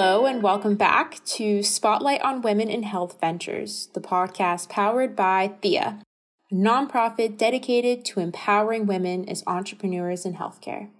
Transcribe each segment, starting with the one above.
Hello, and welcome back to Spotlight on Women in Health Ventures, the podcast powered by Thea, a nonprofit dedicated to empowering women as entrepreneurs in healthcare.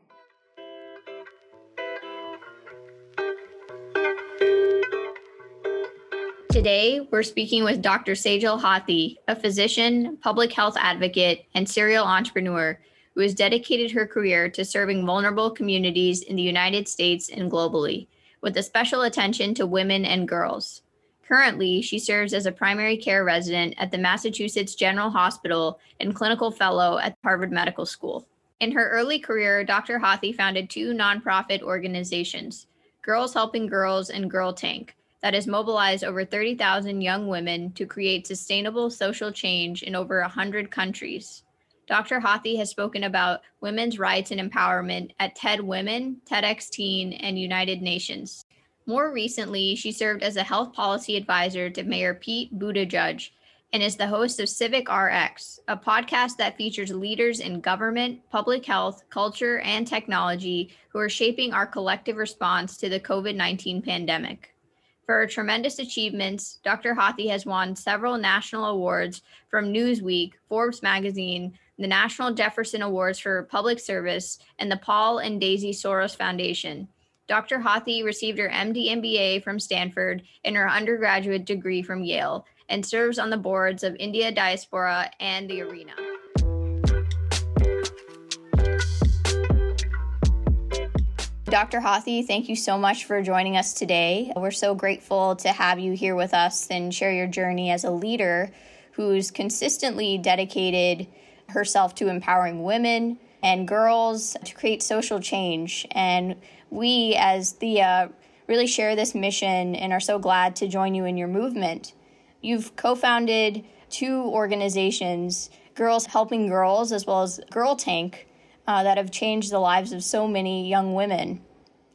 Today, we're speaking with Dr. Sajal Hathi, a physician, public health advocate, and serial entrepreneur who has dedicated her career to serving vulnerable communities in the United States and globally, with a special attention to women and girls. Currently, she serves as a primary care resident at the Massachusetts General Hospital and clinical fellow at Harvard Medical School. In her early career, Dr. Hathi founded two nonprofit organizations, Girls Helping Girls and Girl Tank, that has mobilized over 30,000 young women to create sustainable social change in over 100 countries. Dr. Hathi has spoken about women's rights and empowerment at TED Women, TEDx Teen, and United Nations. More recently, she served as a health policy advisor to Mayor Pete Buttigieg and is the host of Civic RX, a podcast that features leaders in government, public health, culture, and technology who are shaping our collective response to the COVID 19 pandemic. For her tremendous achievements, Dr. Hathi has won several national awards from Newsweek, Forbes magazine, the National Jefferson Awards for Public Service, and the Paul and Daisy Soros Foundation. Dr. Hathi received her MD MBA from Stanford and her undergraduate degree from Yale, and serves on the boards of Indiaspora and the Arena. Dr. Hathi, thank you so much for joining us today. We're so grateful to have you here with us and share your journey as a leader who's consistently dedicated herself to empowering women and girls to create social change. And we, as Thea, really share this mission and are so glad to join you in your movement. You've co founded two organizations, Girls Helping Girls, as well as Girl Tank, uh, that have changed the lives of so many young women.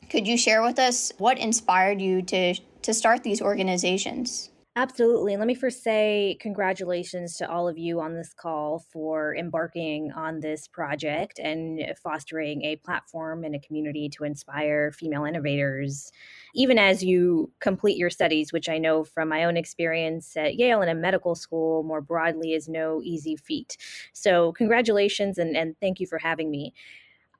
Could you share with us what inspired you to, to start these organizations? Absolutely. Let me first say congratulations to all of you on this call for embarking on this project and fostering a platform and a community to inspire female innovators, even as you complete your studies, which I know from my own experience at Yale and in medical school more broadly is no easy feat. So, congratulations and, and thank you for having me.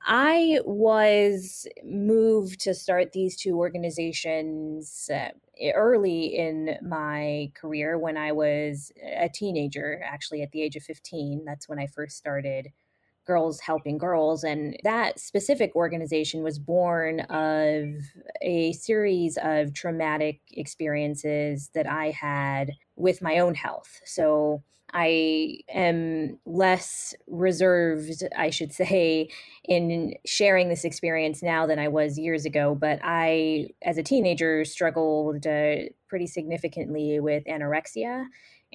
I was moved to start these two organizations uh, early in my career when I was a teenager, actually at the age of 15. That's when I first started Girls Helping Girls. And that specific organization was born of a series of traumatic experiences that I had with my own health. So I am less reserved, I should say, in sharing this experience now than I was years ago. But I, as a teenager, struggled uh, pretty significantly with anorexia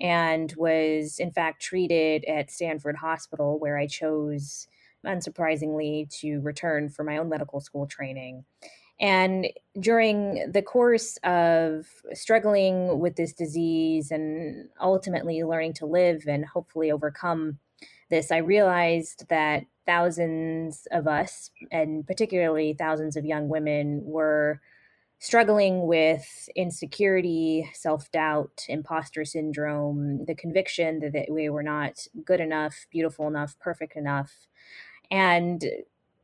and was, in fact, treated at Stanford Hospital, where I chose, unsurprisingly, to return for my own medical school training. And during the course of struggling with this disease and ultimately learning to live and hopefully overcome this, I realized that thousands of us, and particularly thousands of young women, were struggling with insecurity, self doubt, imposter syndrome, the conviction that that we were not good enough, beautiful enough, perfect enough. And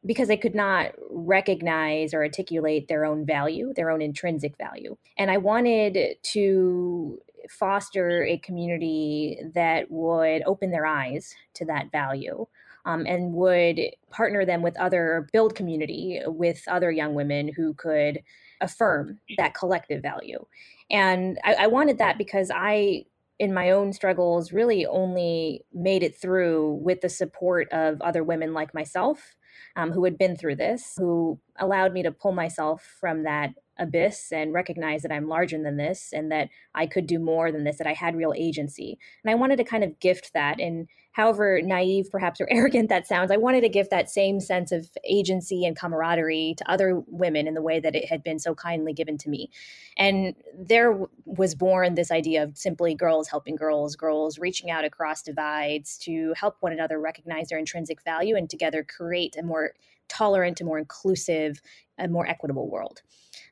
because they could not recognize or articulate their own value, their own intrinsic value. And I wanted to foster a community that would open their eyes to that value. Um, and would partner them with other, build community with other young women who could affirm that collective value. And I, I wanted that because I in my own struggles really only made it through with the support of other women like myself um, who had been through this, who allowed me to pull myself from that abyss and recognize that I'm larger than this and that I could do more than this, that I had real agency. And I wanted to kind of gift that and however naive perhaps or arrogant that sounds, I wanted to give that same sense of agency and camaraderie to other women in the way that it had been so kindly given to me. And there was born this idea of simply girls helping girls, girls reaching out across divides to help one another recognize their intrinsic value and together create a more tolerant, a more inclusive, a more equitable world.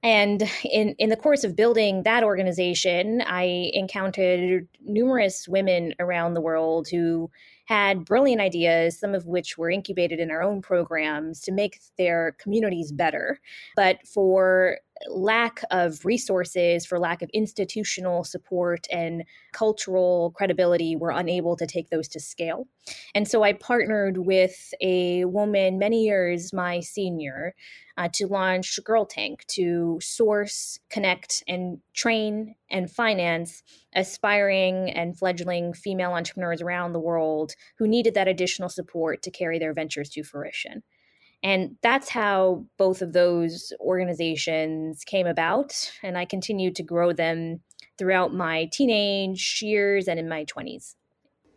And in, in the course of building that organization, I encountered numerous women around the world who had brilliant ideas, some of which were incubated in our own programs to make their communities better. But for lack of resources, for lack of institutional support and cultural credibility, were unable to take those to scale. And so I partnered with a woman many years my senior uh, to launch Girl Tank to source, connect, and train and finance aspiring and fledgling female entrepreneurs around the world who needed that additional support to carry their ventures to fruition. And that's how both of those organizations came about. And I continued to grow them throughout my teenage years and in my 20s.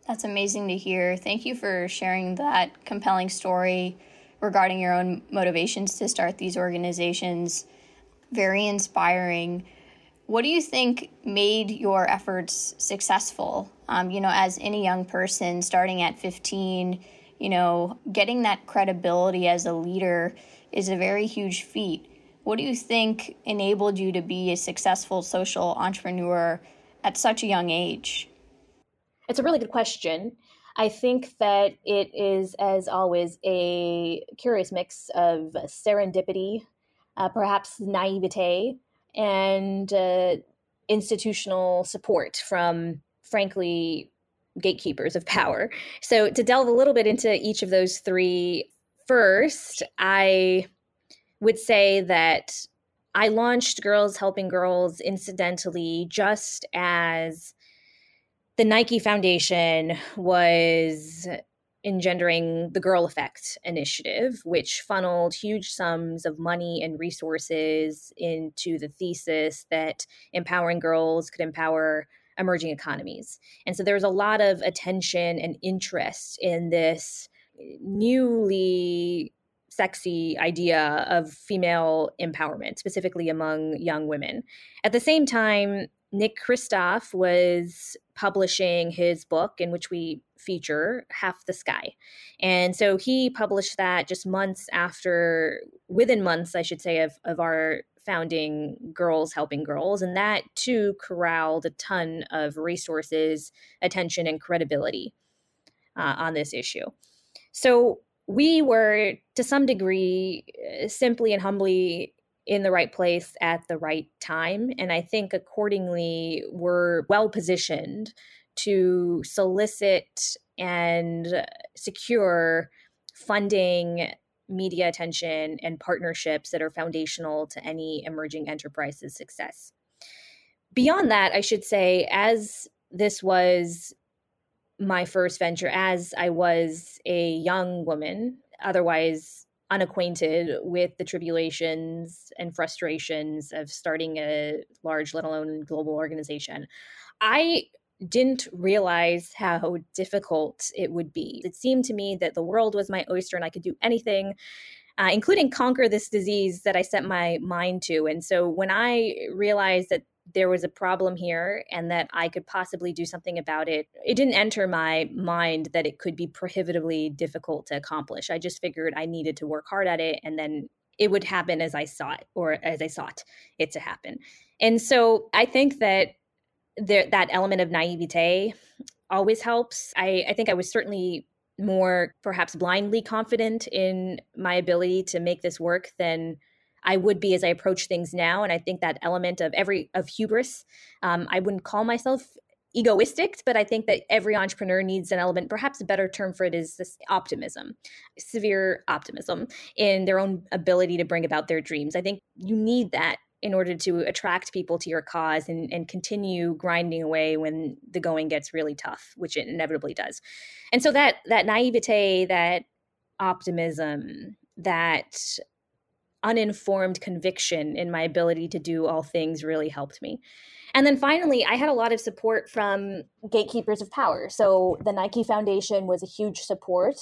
That's amazing to hear. Thank you for sharing that compelling story regarding your own motivations to start these organizations. Very inspiring. What do you think made your efforts successful? Um, you know, as any young person starting at 15, you know, getting that credibility as a leader is a very huge feat. What do you think enabled you to be a successful social entrepreneur at such a young age? It's a really good question. I think that it is, as always, a curious mix of serendipity, uh, perhaps naivete, and uh, institutional support from, frankly, gatekeepers of power. So, to delve a little bit into each of those three, first, I would say that I launched Girls Helping Girls incidentally just as the Nike Foundation was engendering the Girl Effect initiative, which funneled huge sums of money and resources into the thesis that empowering girls could empower emerging economies. And so there was a lot of attention and interest in this newly sexy idea of female empowerment, specifically among young women. At the same time, Nick Kristof was publishing his book in which we feature Half the Sky. And so he published that just months after, within months, I should say, of, of our founding Girls Helping Girls. And that too corralled a ton of resources, attention, and credibility uh, on this issue. So we were, to some degree, uh, simply and humbly in the right place at the right time. And I think accordingly, we're well positioned to solicit and secure funding, media attention, and partnerships that are foundational to any emerging enterprise's success. Beyond that, I should say, as this was my first venture, as I was a young woman, otherwise unacquainted with the tribulations and frustrations of starting a large, let alone global organization. I didn't realize how difficult it would be. It seemed to me that the world was my oyster and I could do anything. Uh, including conquer this disease that I set my mind to. And so when I realized that there was a problem here and that I could possibly do something about it. It didn't enter my mind that it could be prohibitively difficult to accomplish. I just figured I needed to work hard at it and then it would happen as I it or as I sought it to happen. And so I think that that element of naivete always helps. I, I think I was certainly more perhaps blindly confident in my ability to make this work than I would be as I approach things now. And I think that element of every of hubris, um, I wouldn't call myself egoistic, but I think that every entrepreneur needs an element, perhaps a better term for it is this optimism, severe optimism in their own ability to bring about their dreams. I think you need that in order to attract people to your cause and, and continue grinding away when the going gets really tough, which it inevitably does. And so that that naivete, that optimism, that uninformed conviction in my ability to do all things really helped me. And then finally, I had a lot of support from gatekeepers of power. So the Nike Foundation was a huge support.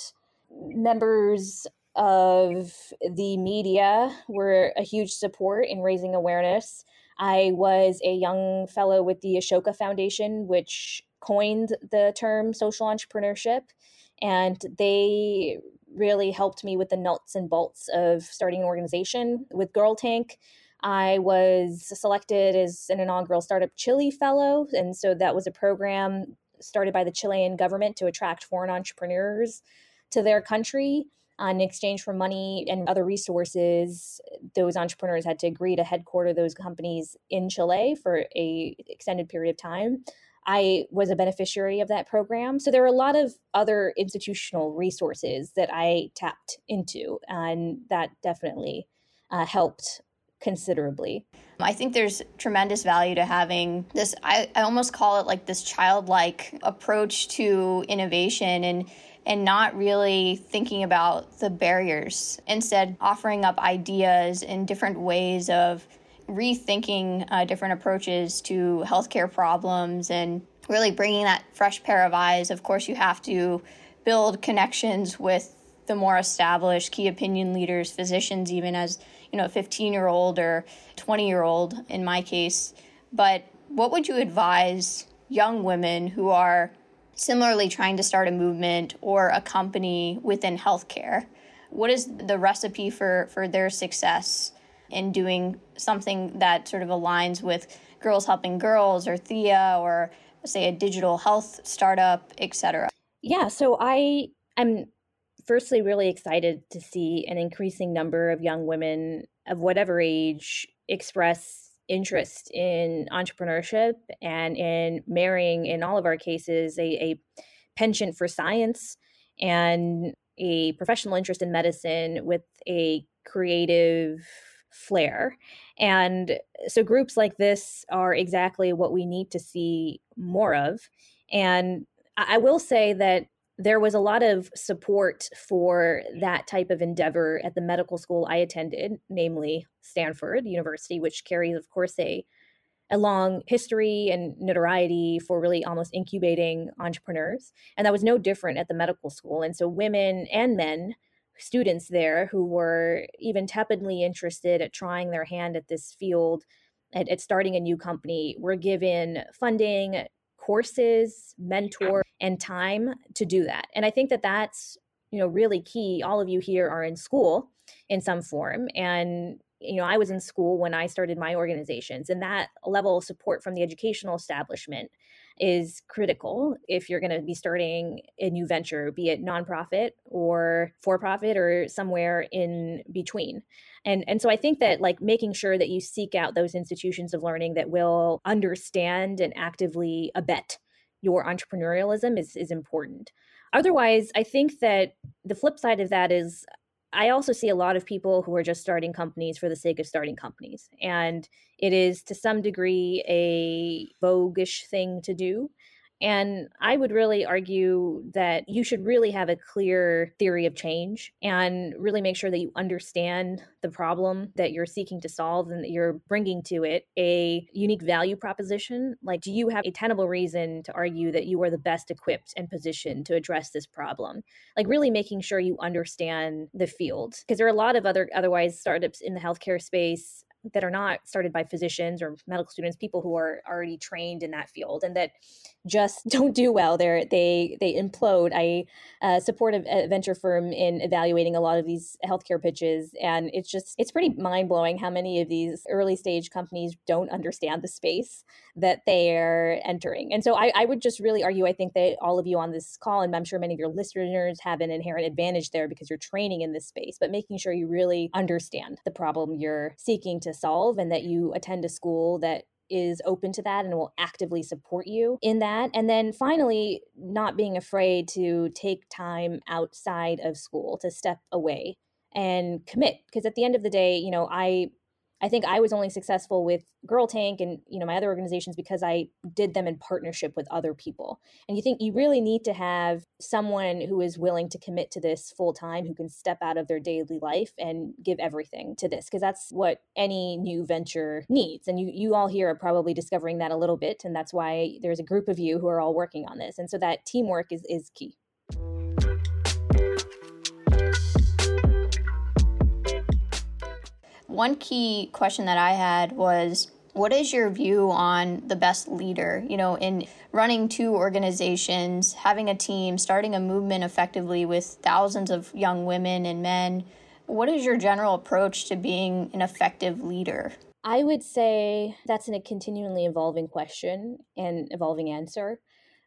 Members of the media were a huge support in raising awareness. I was a young fellow with the Ashoka Foundation, which coined the term social entrepreneurship. And they really helped me with the nuts and bolts of starting an organization with Girl Tank. I was selected as an inaugural Startup Chile Fellow. And so that was a program started by the Chilean government to attract foreign entrepreneurs to their country. Uh, in exchange for money and other resources, those entrepreneurs had to agree to headquarter those companies in Chile for a extended period of time. I was a beneficiary of that program. So there are a lot of other institutional resources that I tapped into, and that definitely uh, helped considerably. I think there's tremendous value to having this, I, I almost call it like this childlike approach to innovation and and not really thinking about the barriers. Instead, offering up ideas and different ways of rethinking uh, different approaches to healthcare problems and really bringing that fresh pair of eyes. Of course, you have to build connections with the more established key opinion leaders, physicians, even as you know, a 15 year old or 20 year old in my case. But what would you advise young women who are similarly trying to start a movement or a company within healthcare? What is the recipe for, for their success in doing something that sort of aligns with Girls Helping Girls or Thea or say a digital health startup, etc.? Yeah, so I am firstly really excited to see an increasing number of young women of whatever age express interest in entrepreneurship and in marrying in all of our cases a, a penchant for science and a professional interest in medicine with a creative flair. And so groups like this are exactly what we need to see more of. And i will say that there was a lot of support for that type of endeavor at the medical school I attended, namely Stanford University, which carries, of course, a, a long history and notoriety for really almost incubating entrepreneurs. And that was no different at the medical school. And so, women and men, students there who were even tepidly interested at trying their hand at this field, at, at starting a new company, were given funding, courses, mentor, and time to do that. And I think that that's, you know, really key. All of you here are in school in some form. And, you know, I was in school when I started my organizations, and that level of support from the educational establishment is critical if you're going to be starting a new venture, be it nonprofit or for profit or somewhere in between. And and so I think that like making sure that you seek out those institutions of learning that will understand and actively abet your entrepreneurialism is is important. Otherwise, I think that the flip side of that is I also see a lot of people who are just starting companies for the sake of starting companies. And it is to some degree a voguish thing to do. And I would really argue that you should really have a clear theory of change and really make sure that you understand the problem that you're seeking to solve and that you're bringing to it a unique value proposition. Like, do you have a tenable reason to argue that you are the best equipped and positioned to address this problem? Like, really making sure you understand the field. Because there are a lot of other, otherwise, startups in the healthcare space that are not started by physicians or medical students, people who are already trained in that field, and that just don't do well. They're, they they implode. I uh, support a, a, venture firm in evaluating a lot of these healthcare pitches, and it's just it's pretty mind blowing how many of these early stage companies don't understand the space that they're entering. And so I, I would just really argue. I think that all of you on this call, and I'm sure many of your listeners have an inherent advantage there because you're training in this space, but making sure you really understand the problem you're seeking solve, and that you attend a school that is open to that and will actively support you in that. And then finally, not being afraid to take time outside of school to step away and commit. Because at the end of the day, you know, I I think I was only successful with Girl Tank and you know my other organizations because I did them in partnership with other people. And you think you really need to have someone who is willing to commit to this full time, who can step out of their daily life and give everything to this because that's what any new venture needs. And you you all here are probably discovering that a little bit and that's why there's a group of you who are all working on this. And so that teamwork is is key. One key question that I had was what is your view on the best leader? You know, in running two organizations, having a team, starting a movement effectively with thousands of young women and men. What is your general approach to being an effective leader? I would say that's a continually evolving question and evolving answer.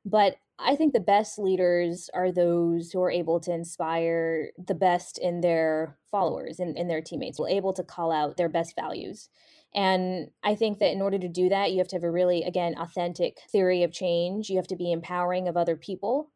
But I think the best leaders are those who are able to inspire the best in their followers and in, in their teammates, able to call out their best values. And I think that in order to do that, you have to have a really, again, authentic theory of change. You have to be empowering of other people.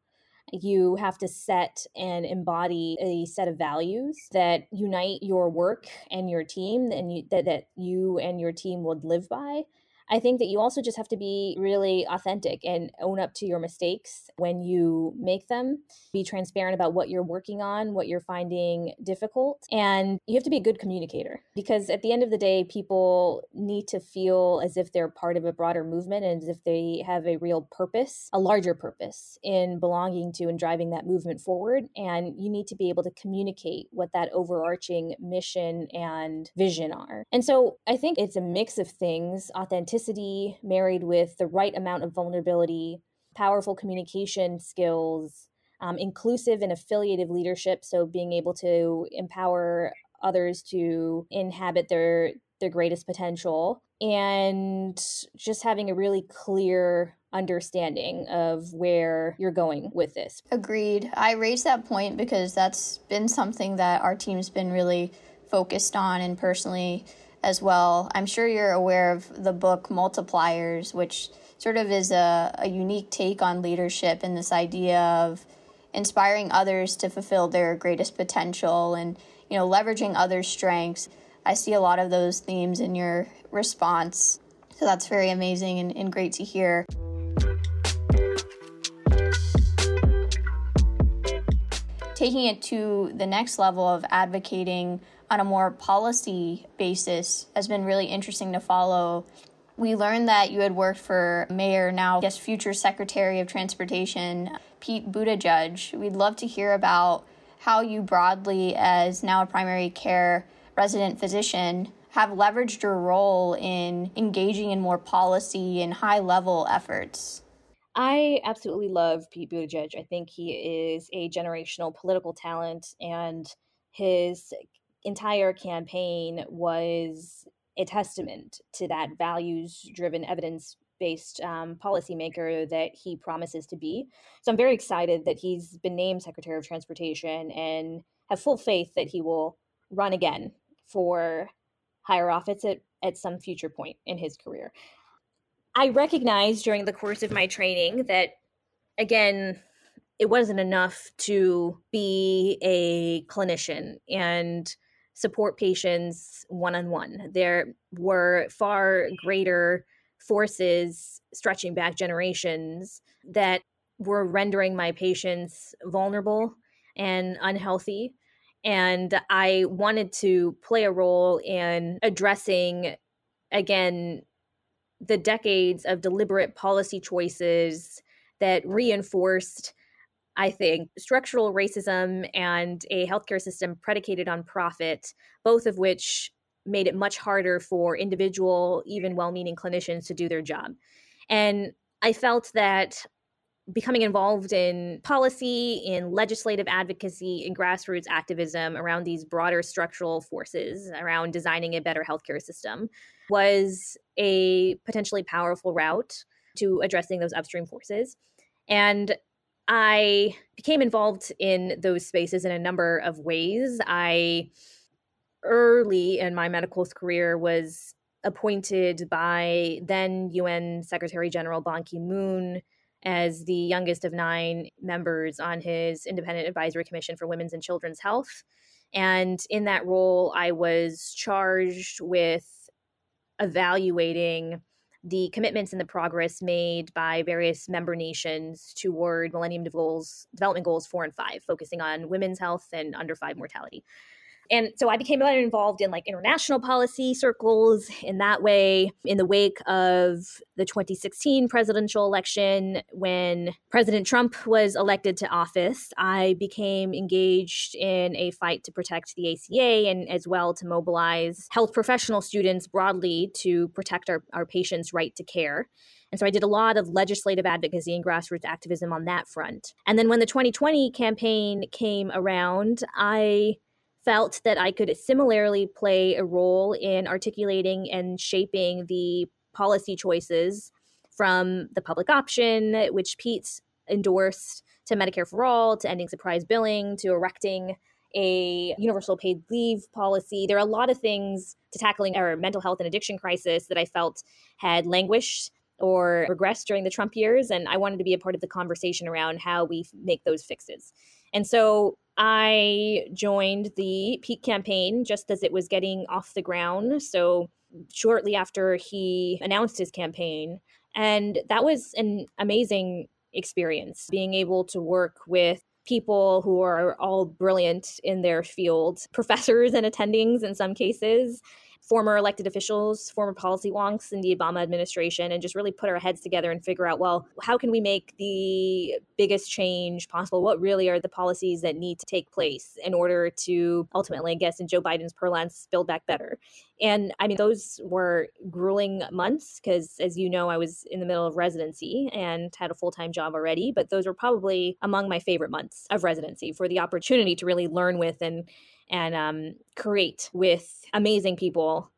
You have to set and embody a set of values that unite your work and your team and you, that, that you and your team would live by. I think that you also just have to be really authentic and own up to your mistakes when you make them. Be transparent about what you're working on, what you're finding difficult, and you have to be a good communicator because at the end of the day, people need to feel as if they're part of a broader movement and as if they have a real purpose, a larger purpose in belonging to and driving that movement forward. And you need to be able to communicate what that overarching mission and vision are. And so I think it's a mix of things authenticity authenticity married with the right amount of vulnerability, powerful communication skills, um, inclusive and affiliative leadership. So being able to empower others to inhabit their their greatest potential and just having a really clear understanding of where you're going with this. Agreed. I raised that point because that's been something that our team's been really focused on and personally as well. I'm sure you're aware of the book Multipliers, which sort of is a, a unique take on leadership and this idea of inspiring others to fulfill their greatest potential and you know leveraging others' strengths. I see a lot of those themes in your response. So that's very amazing and, and great to hear. Taking it to the next level of advocating on a more policy basis has been really interesting to follow. We learned that you had worked for Mayor, now I guess future Secretary of Transportation, Pete Buttigieg. We'd love to hear about how you broadly, as now a primary care resident physician, have leveraged your role in engaging in more policy and high level efforts. I absolutely love Pete Buttigieg. I think he is a generational political talent, and his entire campaign was a testament to that values driven evidence based um, policymaker that he promises to be. So I'm very excited that he's been named Secretary of Transportation and have full faith that he will run again for higher office at, at some future point in his career. I recognized during the course of my training that, again, it wasn't enough to be a clinician and support patients one on one. There were far greater forces stretching back generations that were rendering my patients vulnerable and unhealthy. And I wanted to play a role in addressing, again, the decades of deliberate policy choices that reinforced I think structural racism and a healthcare system predicated on profit, both of which made it much harder for individual, even well meaning clinicians to do their job. And I felt that becoming involved in policy, in legislative advocacy, in grassroots activism around these broader structural forces around designing a better healthcare system was a potentially powerful route to addressing those upstream forces. And I became involved in those spaces in a number of ways. I early in my medical career was appointed by then UN Secretary General Ban Ki moon as the youngest of nine members on his Independent Advisory Commission for Women's and Children's Health. And in that role, I was charged with evaluating the commitments and the progress made by various member nations toward Millennium Goals, Development Goals 4 and 5, focusing on women's health and under 5 mortality and so I became involved in like international policy circles in that way. In the wake of the 2016 presidential election, when President Trump was elected to office, I became engaged in a fight to protect the ACA and as well to mobilize health professional students broadly to protect our, our patients' right to care. And so I did a lot of legislative advocacy and grassroots activism on that front. And then when the 2020 campaign came around, I felt that I could similarly play a role in articulating and shaping the policy choices from the public option, which Pete endorsed, to Medicare for All, to ending surprise billing, to erecting a universal paid leave policy. There are a lot of things to tackling our mental health and addiction crisis that I felt had languished or regressed during the Trump years. And I wanted to be a part of the conversation around how we make those fixes. And so I joined the Pete campaign just as it was getting off the ground. So, shortly after he announced his campaign. And that was an amazing experience being able to work with people who are all brilliant in their field, professors and attendings in some cases, former elected officials, former policy wonks in the Obama administration, and just really put our heads together and figure out, well, how can we make the biggest change possible? What really are the policies that need to take place in order to ultimately, I guess, in Joe Biden's parlance, build back better? And I mean, those were grueling months because, as you know, I was in the middle of residency and had a full time job already. But those were probably among my favorite months of residency for the opportunity to really learn with and and um, create with amazing people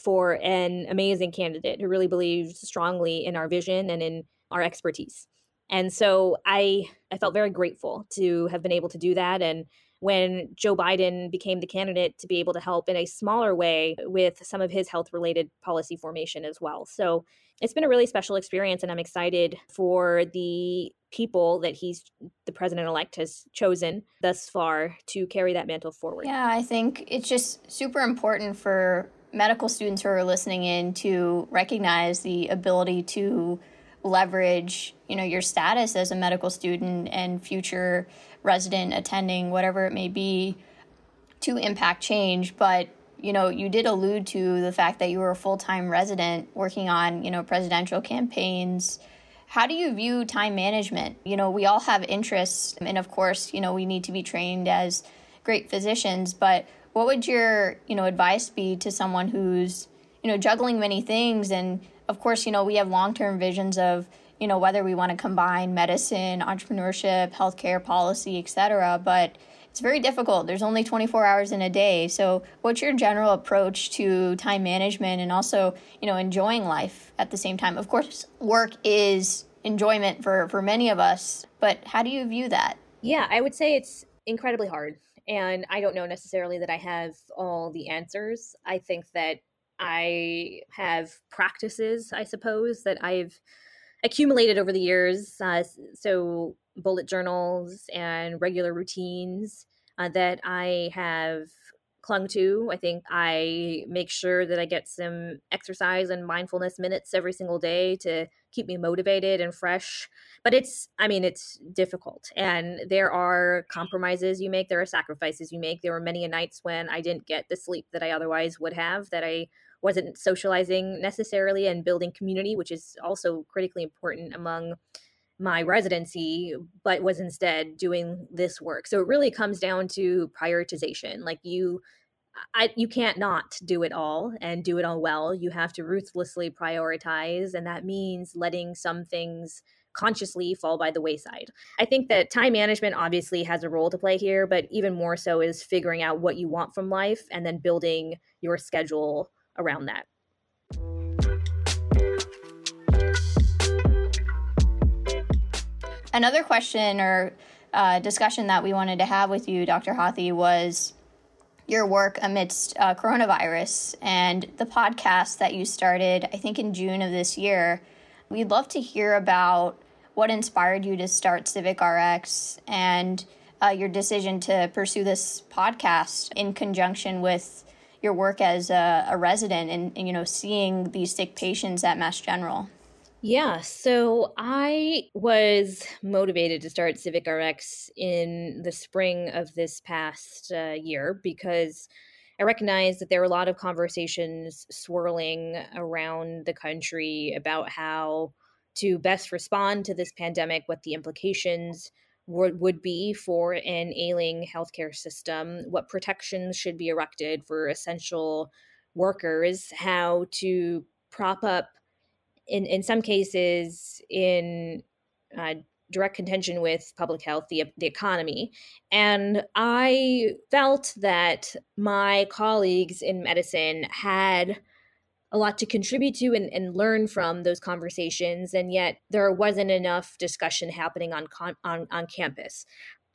for an amazing candidate who really believes strongly in our vision and in our expertise. And so I I felt very grateful to have been able to do that and when Joe Biden became the candidate to be able to help in a smaller way with some of his health related policy formation as well. So it's been a really special experience, and I'm excited for the people that he's the president elect has chosen thus far to carry that mantle forward. Yeah, I think it's just super important for medical students who are listening in to recognize the ability to leverage, you know, your status as a medical student and future resident attending whatever it may be to impact change, but you know, you did allude to the fact that you were a full time resident working on, you know, presidential campaigns. How do you view time management? You know, we all have interests, and of course, you know, we need to be trained as great physicians, but what would your, you know, advice be to someone who's, you know, juggling many things? And of course, you know, we have long term visions of, you know, whether we want to combine medicine, entrepreneurship, healthcare policy, et cetera, but it's very difficult. There's only 24 hours in a day. So, what's your general approach to time management and also, you know, enjoying life at the same time? Of course, work is enjoyment for for many of us, but how do you view that? Yeah, I would say it's incredibly hard. And I don't know necessarily that I have all the answers. I think that I have practices, I suppose, that I've accumulated over the years. Uh, so bullet journals and regular routines uh, that I have clung to. I think I make sure that I get some exercise and mindfulness minutes every single day to keep me motivated and fresh. But it's, I mean, it's difficult. And there are compromises you make, there are sacrifices you make. There were many nights when I didn't get the sleep that I otherwise would have, that I wasn't socializing necessarily and building community, which is also critically important among my residency, but was instead doing this work. So it really comes down to prioritization. Like you, I, you can't not do it all and do it all well. You have to ruthlessly prioritize, and that means letting some things consciously fall by the wayside. I think that time management obviously has a role to play here, but even more so is figuring out what you want from life and then building your schedule around that. Another question or uh, discussion that we wanted to have with you, Dr. Hathi, was your work amidst uh, coronavirus and the podcast that you started, I think, in June of this year. We'd love to hear about what inspired you to start Civic RX and uh, your decision to pursue this podcast in conjunction with your work as a, a resident and, and, you know, seeing these sick patients at Mass General. Yeah, so I was motivated to start Civic RX in the spring of this past uh, year because I recognized that there were a lot of conversations swirling around the country about how to best respond to this pandemic, what the implications would, would be for an ailing healthcare system, what protections should be erected for essential workers, how to prop up in in some cases in uh, direct contention with public health, the the economy, and I felt that my colleagues in medicine had a lot to contribute to and, and learn from those conversations and yet there wasn't enough discussion happening on on, on campus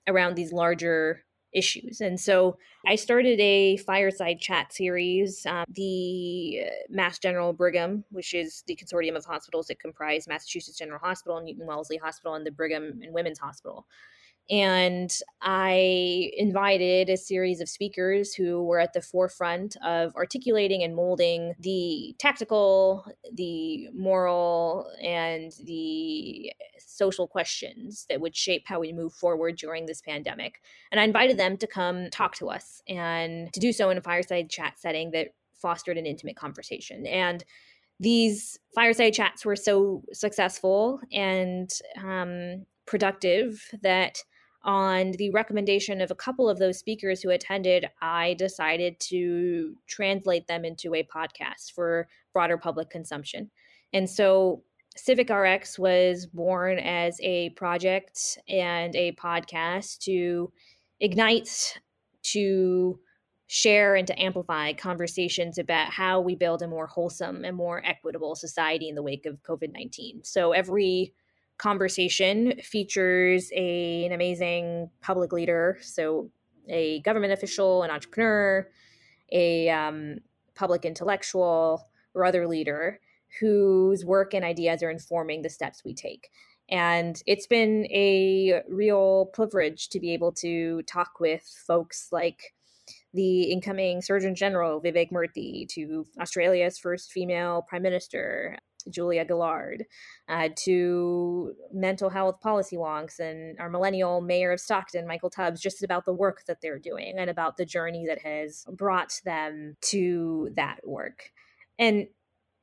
around these larger issues. And so I started a fireside chat series. Um, the uh, Mass General Brigham, which is the consortium of hospitals that comprise Massachusetts General Hospital, Newton Wellesley Hospital, and the Brigham and Women's Hospital. And I invited a series of speakers who were at the forefront of articulating and molding the tactical, the moral, and the social questions that would shape how we move forward during this pandemic. And I invited them to come talk to us and to do so in a fireside chat setting that fostered an intimate conversation. And these fireside chats were so successful and um, productive that on the recommendation of a couple of those speakers who attended, I decided to translate them into a podcast for broader public consumption. And so Civic RX was born as a project and a podcast to ignite, to share, and to amplify conversations about how we build a more wholesome and more equitable society in the wake of COVID 19. So every conversation features a, an amazing public leader, so a government official, an entrepreneur, a um, public intellectual, or other leader whose work and ideas are informing the steps we take. And it's been a real privilege to be able to talk with folks like the incoming Surgeon General, Vivek Murthy, to Australia's first female prime minister, Julia Gillard, uh, to mental health policy wonks and our millennial mayor of Stockton, Michael Tubbs, just about the work that they're doing and about the journey that has brought them to that work. And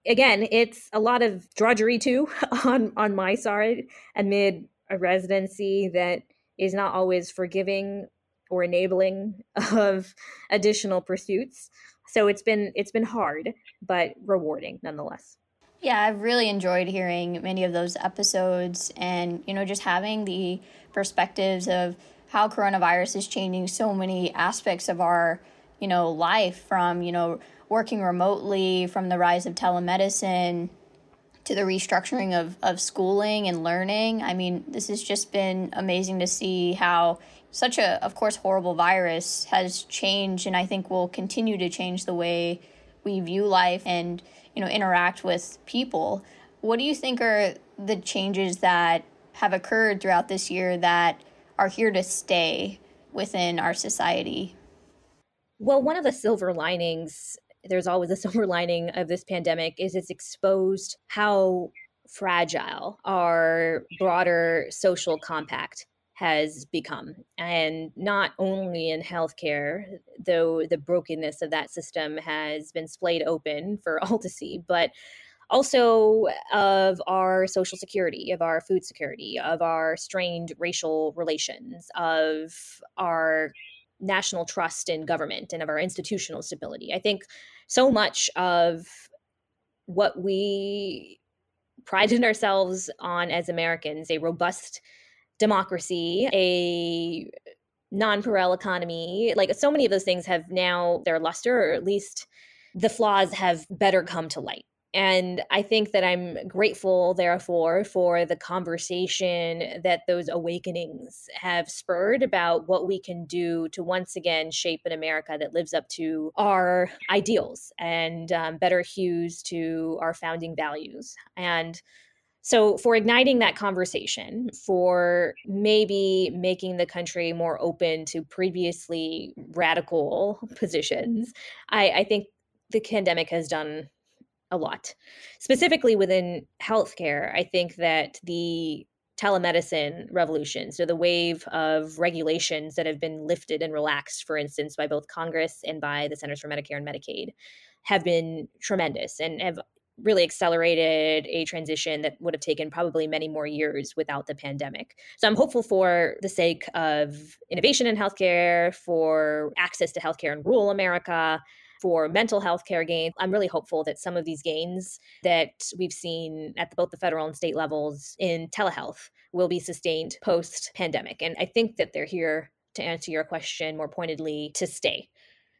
again, it's a lot of drudgery too on on my side amid a residency that is not always forgiving or enabling of additional pursuits. So it's been it's been hard, but rewarding nonetheless. Yeah, I've really enjoyed hearing many of those episodes and, you know, just having the perspectives of how coronavirus is changing so many aspects of our, you know, life from, you know, working remotely, from the rise of telemedicine to the restructuring of, of schooling and learning. I mean, this has just been amazing to see how such a, of course, horrible virus has changed and I think will continue to change the way we view life and you know interact with people what do you think are the changes that have occurred throughout this year that are here to stay within our society well one of the silver linings there's always a silver lining of this pandemic is it's exposed how fragile our broader social compact has become. And not only in healthcare, though the brokenness of that system has been splayed open for all to see, but also of our social security, of our food security, of our strained racial relations, of our national trust in government and of our institutional stability. I think so much of what we prided ourselves on as Americans, a robust democracy, a non-Pharrell economy, like so many of those things have now their luster, or at least the flaws have better come to light. And I think that I'm grateful, therefore, for the conversation that those awakenings have spurred about what we can do to once again shape an America that lives up to our ideals and um, better hues to our founding values. And So, for igniting that conversation, for maybe making the country more open to previously radical positions, I, I think the pandemic has done a lot. Specifically within healthcare, I think that the telemedicine revolution, so the wave of regulations that have been lifted and relaxed, for instance, by both Congress and by the Centers for Medicare and Medicaid, have been tremendous and have really accelerated a transition that would have taken probably many more years without the pandemic. So I'm hopeful for the sake of innovation in healthcare, for access to healthcare in rural America, for mental health care gains. I'm really hopeful that some of these gains that we've seen at both the federal and state levels in telehealth will be sustained post pandemic. And I think that they're here to answer your question more pointedly to stay.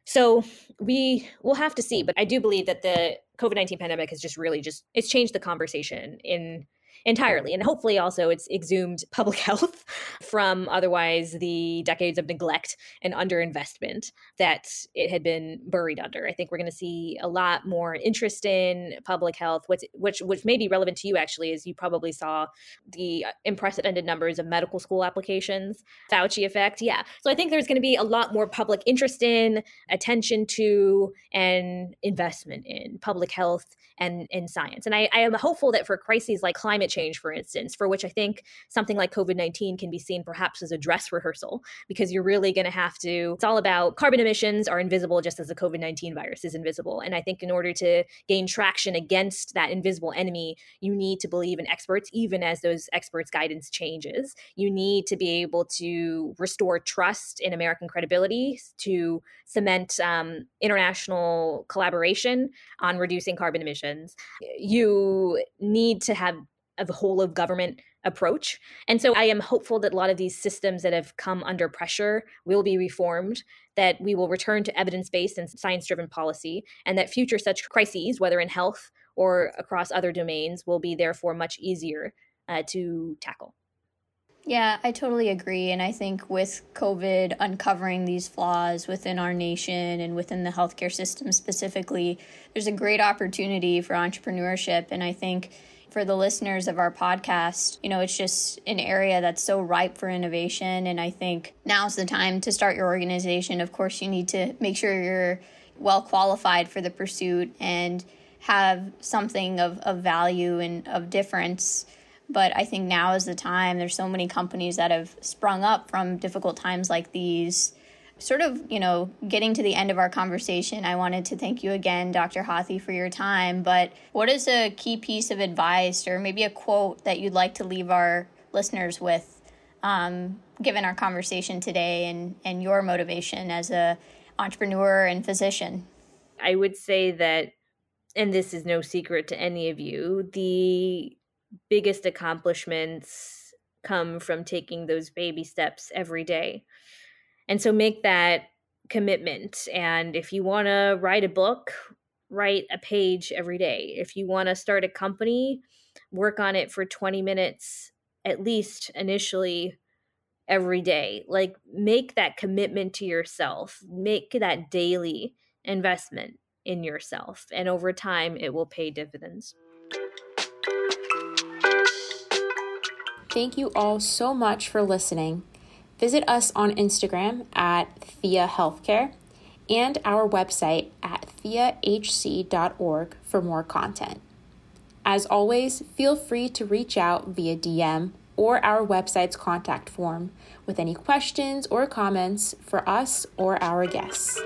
So we will have to see, but I do believe that the COVID 19 pandemic has just really just it's changed the conversation in entirely. And hopefully also it's exhumed public health from otherwise the decades of neglect and underinvestment that it had been buried under. I think we're going to see a lot more interest in public health, which which which may be relevant to you actually, as you probably saw the unprecedented numbers of medical school applications, Fauci effect. Yeah. So I think there's going to be a lot more public interest in, attention to, and investment in public health and in science. And I, I am hopeful that for crises like climate change, for instance, for which I think something like COVID 19 can be seen perhaps as a dress rehearsal, because you're really going to have to, it's all about carbon emissions are invisible just as the COVID 19 virus is invisible. And I think in order to gain traction against that invisible enemy, you need to believe in experts, even as those experts' guidance changes. You need to be able to restore trust in American credibility, to cement um, international collaboration on reducing carbon emissions. You need to have a whole of government approach. And so I am hopeful that a lot of these systems that have come under pressure will be reformed, that we will return to evidence based and science driven policy, and that future such crises, whether in health or across other domains, will be therefore much easier uh, to tackle. Yeah, I totally agree. And I think with COVID uncovering these flaws within our nation and within the healthcare system specifically, there's a great opportunity for entrepreneurship. And I think for the listeners of our podcast, you know, it's just an area that's so ripe for innovation. And I think now's the time to start your organization. Of course, you need to make sure you're well qualified for the pursuit and have something of, of value and of difference but I think now is the time. There's so many companies that have sprung up from difficult times like these. Sort of, you know, getting to the end of our conversation, I wanted to thank you again, Dr. Hathi, for your time. But what is a key piece of advice or maybe a quote that you'd like to leave our listeners with, um, given our conversation today and, and your motivation as a entrepreneur and physician? I would say that, and this is no secret to any of you, the biggest accomplishments come from taking those baby steps every day. And so make that commitment. And if you want to write a book, write a page every day. If you want to start a company, work on it for 20 minutes at least initially every day. Like make that commitment to yourself, make that daily investment in yourself. And over time, it will pay dividends. Thank you all so much for listening. Visit us on Instagram at Thea Healthcare and our website at theahc.org for more content. As always, feel free to reach out via DM or our website's contact form with any questions or comments for us or our guests.